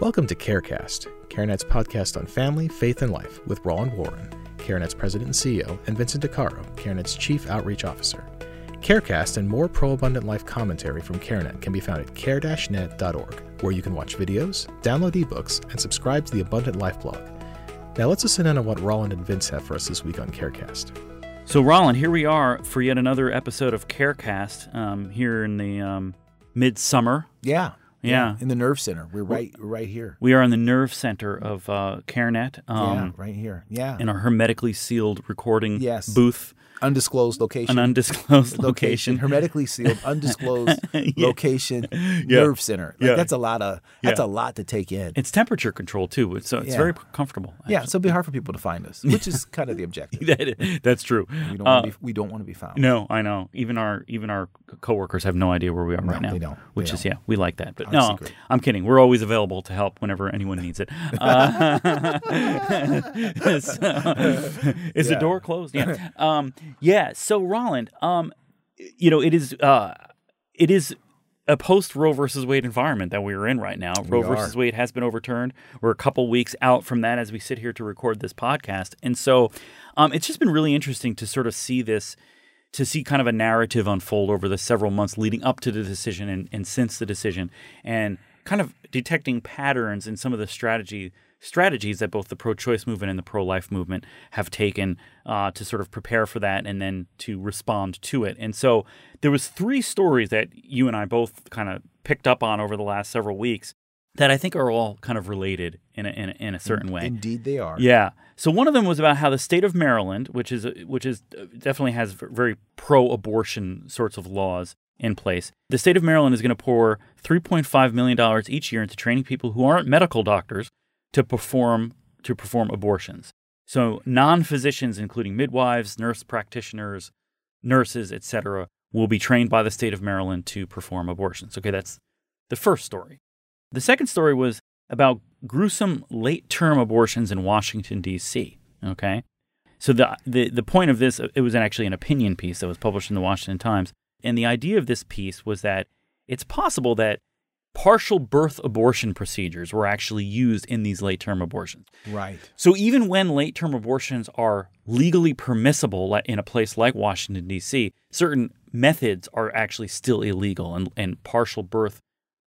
Welcome to CareCast, CareNet's podcast on family, faith, and life with Roland Warren, CareNet's president and CEO, and Vincent DiCaro, CareNet's chief outreach officer. CareCast and more pro abundant life commentary from CareNet can be found at care-net.org, where you can watch videos, download ebooks, and subscribe to the Abundant Life blog. Now let's listen in on what Roland and Vince have for us this week on CareCast. So, Roland, here we are for yet another episode of CareCast um, here in the um, midsummer. Yeah. Yeah. In the nerve center. We're right we're right here. We are in the nerve center of uh, CareNet um, yeah, right here. Yeah. in our hermetically sealed recording Yes. booth, undisclosed location. an undisclosed location. Hermetically sealed, undisclosed Yeah. location, Yeah. nerve center. Like Yeah. that's a lot of that's a lot to take in. It's temperature control too, so it's very comfortable. yeah, so it'd be hard for people to find us, which is kind of the objective. That- that's true. We don't Uh, want to be we don't want to be found. No, I know. Even our even our coworkers have no idea where we are No, right now. they don't. Which They is don't. yeah, we like that. But Our no, secret. I'm kidding. We're always available to help whenever anyone needs it. Uh, so- is the door closed? Yeah. Um, yeah. So Roland, um, you know, it is uh, it is a post Roe versus Wade environment that we are in right now. Roe are. versus Wade has been overturned. We're a couple weeks out from that as we sit here to record this podcast, and so um, it's just been really interesting to sort of see this to see kind of a narrative unfold over the several months leading up to the decision and, and since the decision and kind of detecting patterns in some of the strategy strategies that both the pro-choice movement and the pro-life movement have taken uh, to sort of prepare for that and then to respond to it and so there was three stories that you and i both kind of picked up on over the last several weeks that i think are all kind of related in a, in a, in a certain way Indeed they are. yeah. So one of them was about how the state of Maryland, which is which is uh, definitely has very pro-abortion sorts of laws in place. The state of Maryland is going to pour 3.5 million dollars each year into training people who aren't medical doctors to perform to perform abortions. So non-physicians including midwives, nurse practitioners, nurses, etc., will be trained by the state of Maryland to perform abortions. Okay, that's the first story. The second story was about gruesome late term abortions in Washington, D.C. Okay. So the, the, the point of this, it was actually an opinion piece that was published in the Washington Times. And the idea of this piece was that it's possible that partial birth abortion procedures were actually used in these late term abortions. Right. So even when late term abortions are legally permissible in a place like Washington, D.C., certain methods are actually still illegal, and, and partial birth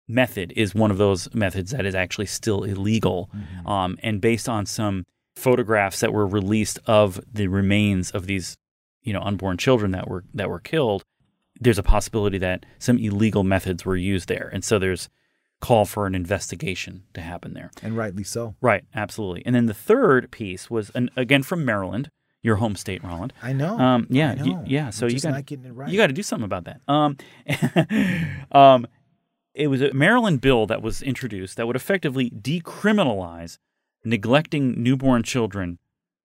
method is one of those methods that is actually still illegal. Um, and based on some photographs that were released of the remains of these, you know, unborn children that were that were killed, there's a possibility that some illegal methods were used there, and so there's call for an investigation to happen there. And rightly so. Right, absolutely. And then the third piece was an, again from Maryland, your home state, Roland. I know. Um, yeah, I you- yeah. So you got not getting it right. you got to do something about that. Um, um, it was a Maryland bill that was introduced that would effectively decriminalize neglecting newborn children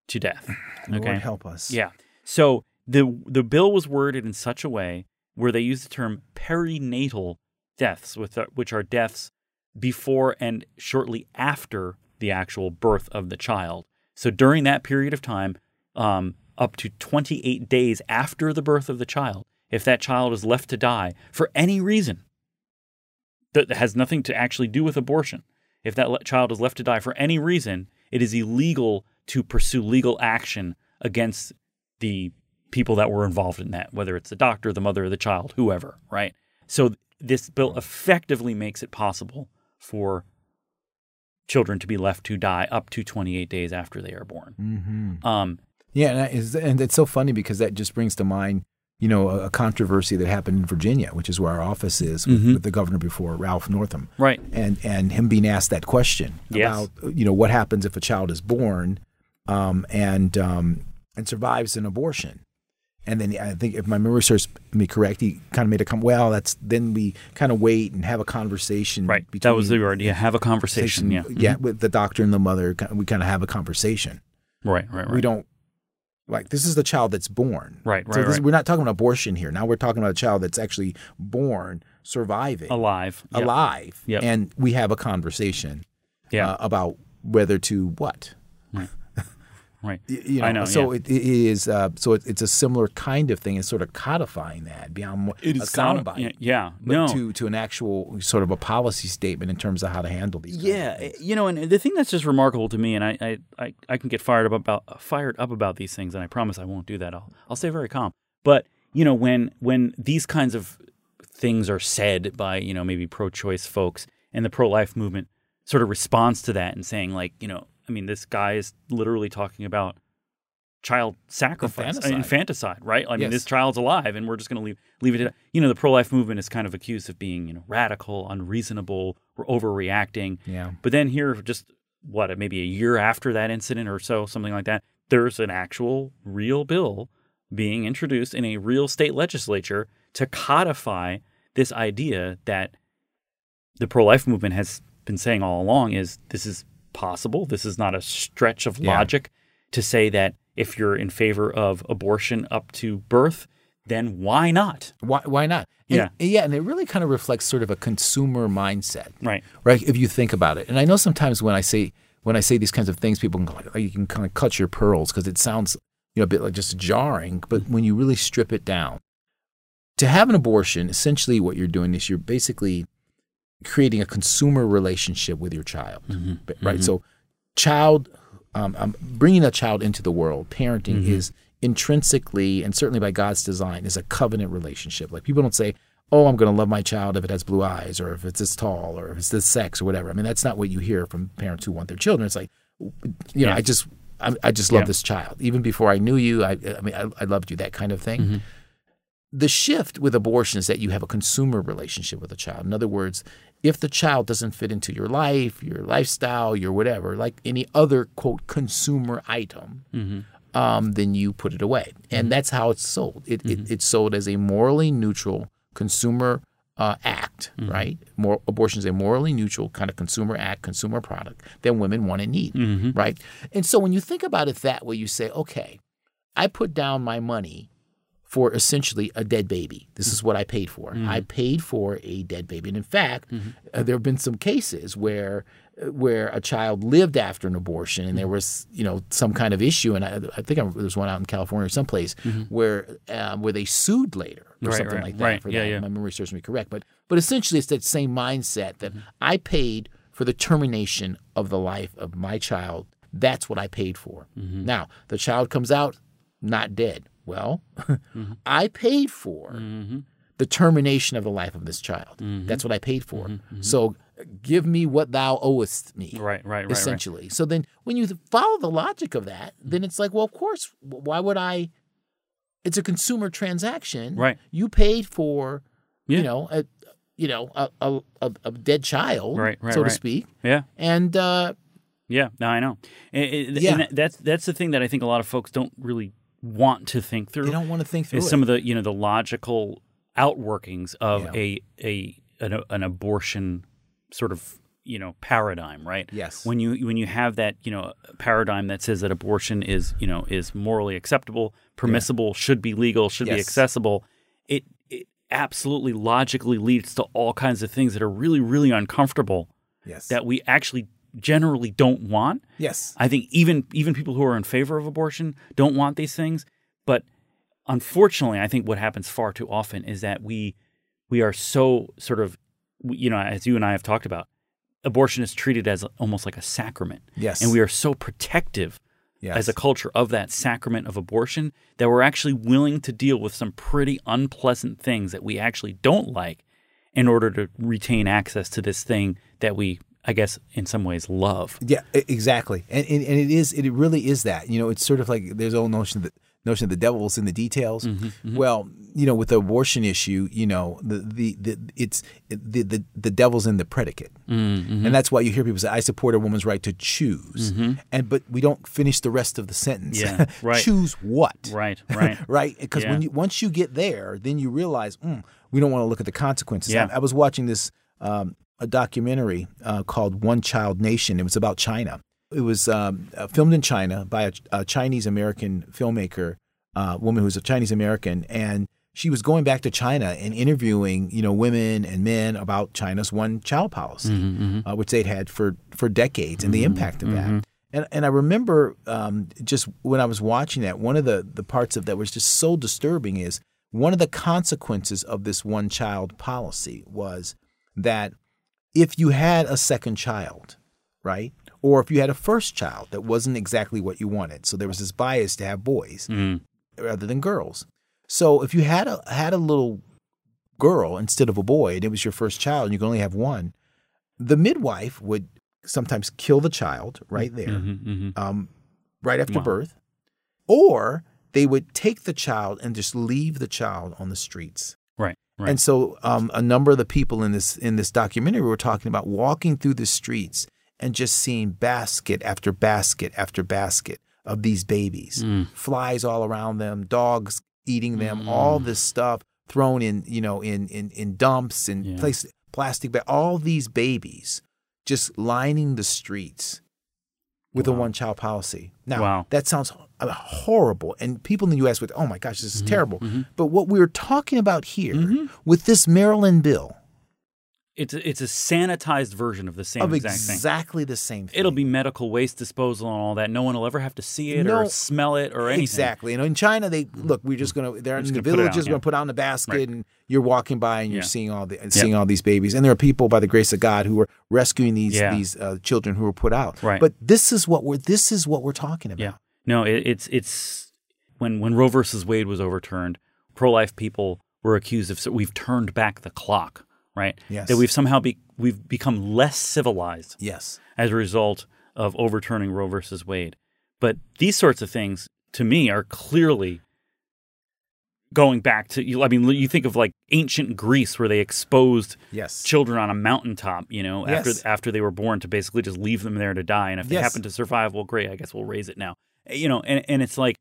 to death. Lord Okay, help us. yeah. So the the bill was worded in such a way where they use the term perinatal deaths, which are deaths before and shortly after the actual birth of the child. So during that period of time, um, up to 28 days after the birth of the child, if that child is left to die for any reason that has nothing to actually do with abortion, if that le- child is left to die for any reason, it is illegal to pursue legal action against the people that were involved in that, whether it's the doctor, the mother, the child, whoever, right? So this bill effectively makes it possible for children to be left to die up to 28 days after they are born. Mm-hmm. Um, Yeah, and, is, and it's so funny because that just brings to mind, you know, a, a controversy that happened in Virginia, which is where our office is with, Mhm. with the governor before, Ralph Northam, right. and and him being asked that question Yes. about, you know, what happens if a child is born, um, and um, and survives an abortion. And then I think if my memory serves me correct, he kind of made a comment. Well, that's then we kind of wait and have a conversation. Right. Between, That was the idea. Have a conversation. Yeah. yeah, with the doctor and the mother. We kind of have a conversation. Right. Right. Right. We don't like this is the child that's born. Right, So right, this, right. we're not talking about abortion here. Now we're talking about a child that's actually born, surviving, alive. Yep. alive, Yep. and we have a conversation Yeah. uh, about whether to what. right. Y- You know, I know, so yeah. it, it is. Uh, so it, it's a similar kind of thing. It's sort of codifying that beyond It a is kind of- soundbite, yeah, yeah, no. to to an actual sort of a policy statement in terms of how to handle these. Yeah, you know, and the thing that's just remarkable to me, and I, I, I, I can get fired up about fired up about these things, and I promise I won't do that. I'll, I'll stay very calm. But you know, when when these kinds of things are said by you know maybe pro-choice folks and the pro-life movement sort of responds to that and saying like, you know, I mean, this guy is literally talking about child sacrifice, Infanticide. infanticide, right? I mean, Yes. this child's alive, and we're just going to leave leave it. At, you know, the pro-life movement is kind of accused of being, you know, radical, unreasonable, we're overreacting. Yeah. But then here, just what, maybe a year after that incident or so, something like that, there's an actual real bill being introduced in a real state legislature to codify this idea that the pro-life movement has been saying all along is this is possible. This is not a stretch of Yeah. logic to say that if you're in favor of abortion up to birth, then why not? Why, why not? And- Yeah. yeah, and it really kind of reflects sort of a consumer mindset, Right. right? If you think about it, and I know sometimes when I say when I say these kinds of things, people can go like, oh, you can kind of cut your pearls because it sounds you know a bit like just jarring. But when you really strip it down, to have an abortion, essentially what you're doing is you're basically creating a consumer relationship with your child, But- right? So, child, um, um, bringing a child into the world, parenting is intrinsically and certainly by God's design is a covenant relationship. Like people don't say, "Oh, I'm going to love my child if it has blue eyes or if it's this tall or if it's this sex or whatever." I mean, that's not what you hear from parents who want their children. It's like, you know, Yeah. I just, I, I just love Yeah. this child. Even before I knew you, I, I mean, I, I loved you. That kind of thing the shift with abortion is that you have a consumer relationship with a child. In other words, if the child doesn't fit into your life, your lifestyle, your whatever, like any other quote consumer item, mm-hmm. um, then you put it away, and mm-hmm. that's how it's sold. It, it mm-hmm. it's sold as a morally neutral consumer uh, act, right? More abortion is a morally neutral kind of consumer act, consumer product that women want and need, right? And so when you think about it that way, you say, okay, I put down my money for essentially a dead baby. This is mm-hmm. what I paid for. Mm-hmm. I paid for a dead baby, and in fact, mm-hmm. uh, there have been some cases where uh, where a child lived after an abortion, and there was you know some kind of issue, and I, I think I, there was one out in California or someplace where um, where they sued later or Right, something right, like that right. for Yeah, that. yeah. My memory serves me correct, but but essentially it's that same mindset that I paid for the termination of the life of my child. That's what I paid for. Now the child comes out not dead. Well, mm-hmm. I paid for mm-hmm. the termination of the life of this child. Mm-hmm. That's what I paid for. So give me what thou owest me. Right, right, right, right. Essentially. So then when you follow the logic of that, then it's like, well, of course, why would I? It's a consumer transaction. Right. You paid for, Yeah. you know, a, you know, a, a, a, dead child, Right, right, so to speak. Yeah. And uh, Yeah, no, I know. Yeah. that's that's the thing that I think a lot of folks don't really want to think through. they don't want to think through some of the you know the logical outworkings of Yeah. a a an, an abortion sort of you know paradigm, right? Yes. When you when you have that you know paradigm that says that abortion is you know is morally acceptable, permissible, should be legal, should be accessible, it it absolutely logically leads to all kinds of things that are really really uncomfortable yes. that we actually generally don't want. yes. I think even even people who are in favor of abortion don't want these things, but unfortunately, I think what happens far too often is that we we are so sort of you know as you and I have talked about, abortion is treated as almost like a sacrament, Yes. and we are so protective yes. as a culture of that sacrament of abortion that we're actually willing to deal with some pretty unpleasant things that we actually don't like in order to retain access to this thing that we I guess in some ways love. Yeah, exactly, and, and and it is it really is that you know it's sort of like there's whole notion that notion of the devil's in the details. Mm-hmm, Well, you know, with the abortion issue, you know, the the, the it's the, the the devil's in the predicate, Mm-hmm. and that's why you hear people say, "I support a woman's right to choose," and but we don't finish the rest of the sentence. Yeah, right. choose what? Right, right. right? Because when you once you get there, then you realize mm, we don't want to look at the consequences. Yeah. I, I was watching this um, a documentary uh, called One Child Nation. It was about China. It was um, uh, filmed in China by a, a Chinese American filmmaker, uh, woman who's a Chinese American, and she was going back to China and interviewing, you know, women and men about China's one child policy, Mm-hmm, Uh, which they'd had for for decades, and the impact of that. And and I remember um, just when I was watching that, one of the the parts of that was just so disturbing is one of the consequences of this one child policy was that if you had a second child, right, or if you had a first child that wasn't exactly what you wanted, so there was this bias to have boys Mm. rather than girls. So if you had a had a little girl instead of a boy, and it was your first child, and you could only have one, the midwife would sometimes kill the child right there, Mhm, mhm. um, right after Wow. birth, or they would take the child and just leave the child on the streets. Right. Right. And so, um, a number of the people in this in this documentary were talking about walking through the streets and just seeing basket after basket after basket of these babies, Mm. flies all around them, dogs eating them, all this stuff thrown in, you know, in in in dumps and Yeah. place plastic bag, all these babies just lining the streets with a one child policy. Now, Wow. that sounds horrible. And people in the US would, oh my gosh, this Mm-hmm. is terrible. But what we're talking about here with this Maryland bill it's a, it's a sanitized version of the same of exact thing. exactly the same thing. It'll be medical waste disposal and all that. No one will ever have to see it No. or smell it or anything. Exactly. And in China, they look. We're just gonna. They're just the gonna put out, villages. yeah. Going to put out in the basket, Right. and you're walking by and you're Yeah. seeing all the seeing all these babies. And there are people, by the grace of God, who are rescuing these Yeah. these uh, children who were put out. Right. But this is what we're this is what we're talking about. Yeah. No, it, it's it's when when Roe versus Wade was overturned, pro life people were accused of so we've turned back the clock, right? Yes. That we've somehow be we've become less civilized Yes. as a result of overturning Roe versus Wade. But these sorts of things, to me, are clearly going back to. I mean, you think of like ancient Greece, where they exposed Yes. children on a mountaintop, you know, Yes. after after they were born, to basically just leave them there to die. And if they Yes. happen to survive, well, great. I guess we'll raise it now. Eh, you know, and and it's like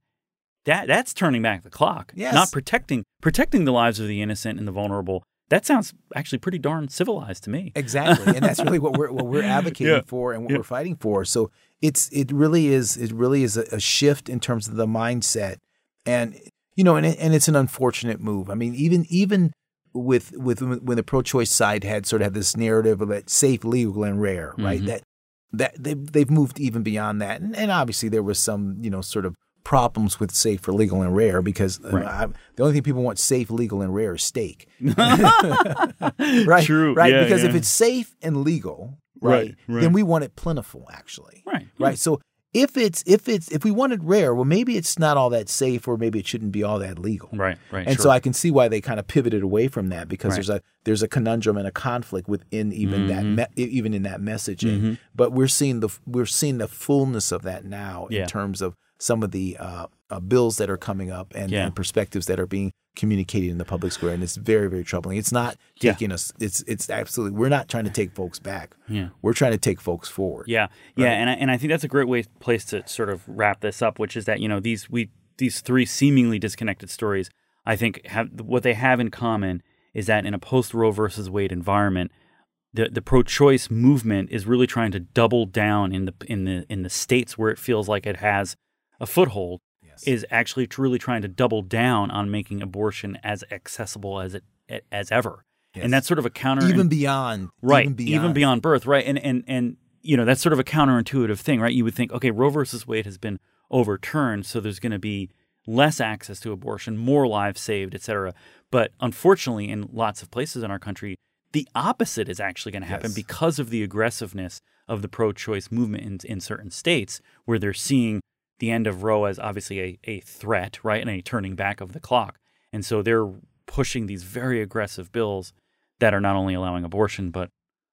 that. That's turning back the clock. Yes. Not protecting protecting the lives of the innocent and the vulnerable. That sounds actually pretty darn civilized to me. Exactly, and that's really what we're what we're advocating Yeah. for and what Yeah. we're fighting for. So it's it really is it really is a, a shift in terms of the mindset, and you know, and and it's an unfortunate move. I mean, even even with with when the pro-choice side had sort of had this narrative of that safe, legal, and rare, right? Mhm. That that they've they've moved even beyond that, and, and obviously there was some you know sort of problems with safe or legal and rare because uh, Right. I, the only thing people want safe, legal, and rare is steak. right? True. Right? Yeah, because if it's safe and legal, Right, right, then we want it plentiful, actually. Right. Right. So if it's if it's if we want it rare, well, maybe it's not all that safe, or maybe it shouldn't be all that legal. Right. Right. And sure. so I can see why they kind of pivoted away from that because Right. there's a there's a conundrum and a conflict within even that Mm-hmm. me, even in that messaging. But we're seeing the we're seeing the fullness of that now Yeah. in terms of some of the uh, uh, bills that are coming up and, Yeah. and perspectives that are being communicated in the public square, and it's very very troubling. It's not Yeah. taking us. It's it's absolutely we're not trying to take folks back. Yeah. We're trying to take folks forward. Yeah, yeah, and I, and I think that's a great way place to sort of wrap this up, which is that you know these we these three seemingly disconnected stories, I think have what they have in common is that in a post Roe versus Wade environment, the the pro-choice movement is really trying to double down in the in the in the states where it feels like it has a foothold. Is actually truly trying to double down on making abortion as accessible as it as ever, and that's sort of a counter Even beyond, right even beyond, birth right? And and and you know that's sort of a counterintuitive thing right? You would think okay roe versus wade has been overturned so there's going to be less access to abortion more lives saved et cetera. But unfortunately in lots of places in our country the opposite is actually going to happen Yes. because of the aggressiveness of the pro-choice movement in, in certain states where they're seeing the end of roe as obviously a, a threat right and a turning back of the clock and so they're pushing these very aggressive bills that are not only allowing abortion but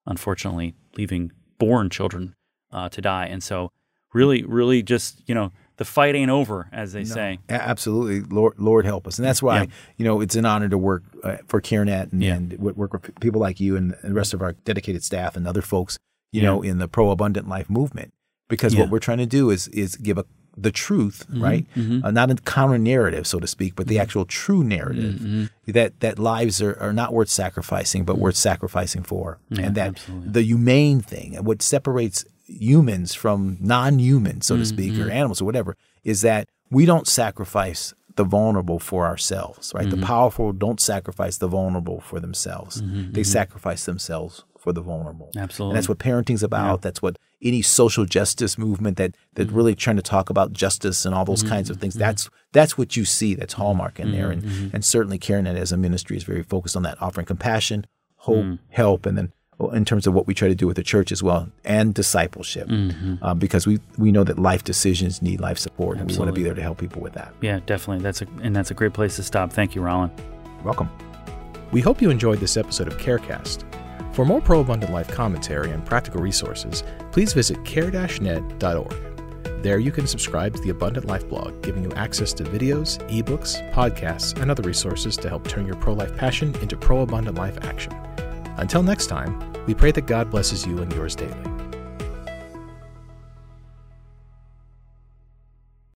unfortunately leaving born children uh, to die. And so, really, really, just you know, the fight ain't over, as they say. Absolutely, Lord, Lord help us, and that's why Yeah. you know it's an honor to work uh, for CareNet and, Yeah. and work with people like you and the rest of our dedicated staff and other folks, you Yeah. know, in the pro abundant life movement. Because what we're trying to do is is give a the truth, Mm-hmm, right? Uh, not a counter narrative, so to speak, but the actual true narrative Mm-hmm. that that lives are, are not worth sacrificing, but worth sacrificing for, Yeah, and that absolutely. the humane thing, and what separates humans from non-humans, so to speak, Mm-hmm. or animals or whatever, is that we don't sacrifice the vulnerable for ourselves, right? Mm-hmm. The powerful don't sacrifice the vulnerable for themselves. Mm-hmm, They sacrifice themselves for the vulnerable. Absolutely. And that's what parenting's about. That's what any social justice movement that that Mm-hmm. really trying to talk about justice and all those kinds of things. That's that's what you see. That's hallmark in there. And Mm-hmm. and certainly CareNet as a ministry is very focused on that, offering compassion, hope, Mm. help, and then in terms of what we try to do with the church as well, and discipleship, Mm-hmm. um, because we we know that life decisions need life support, and we want to be there to help people with that. yeah, definitely. That's a and that's a great place to stop. Thank you, Roland. Welcome. We hope you enjoyed this episode of CareCast. For more pro abundant life commentary and practical resources, please visit care-net.org. There you can subscribe to the Abundant Life blog, giving you access to videos, ebooks, podcasts, and other resources to help turn your pro life passion into pro abundant life action. Until next time, we pray that God blesses you and yours daily.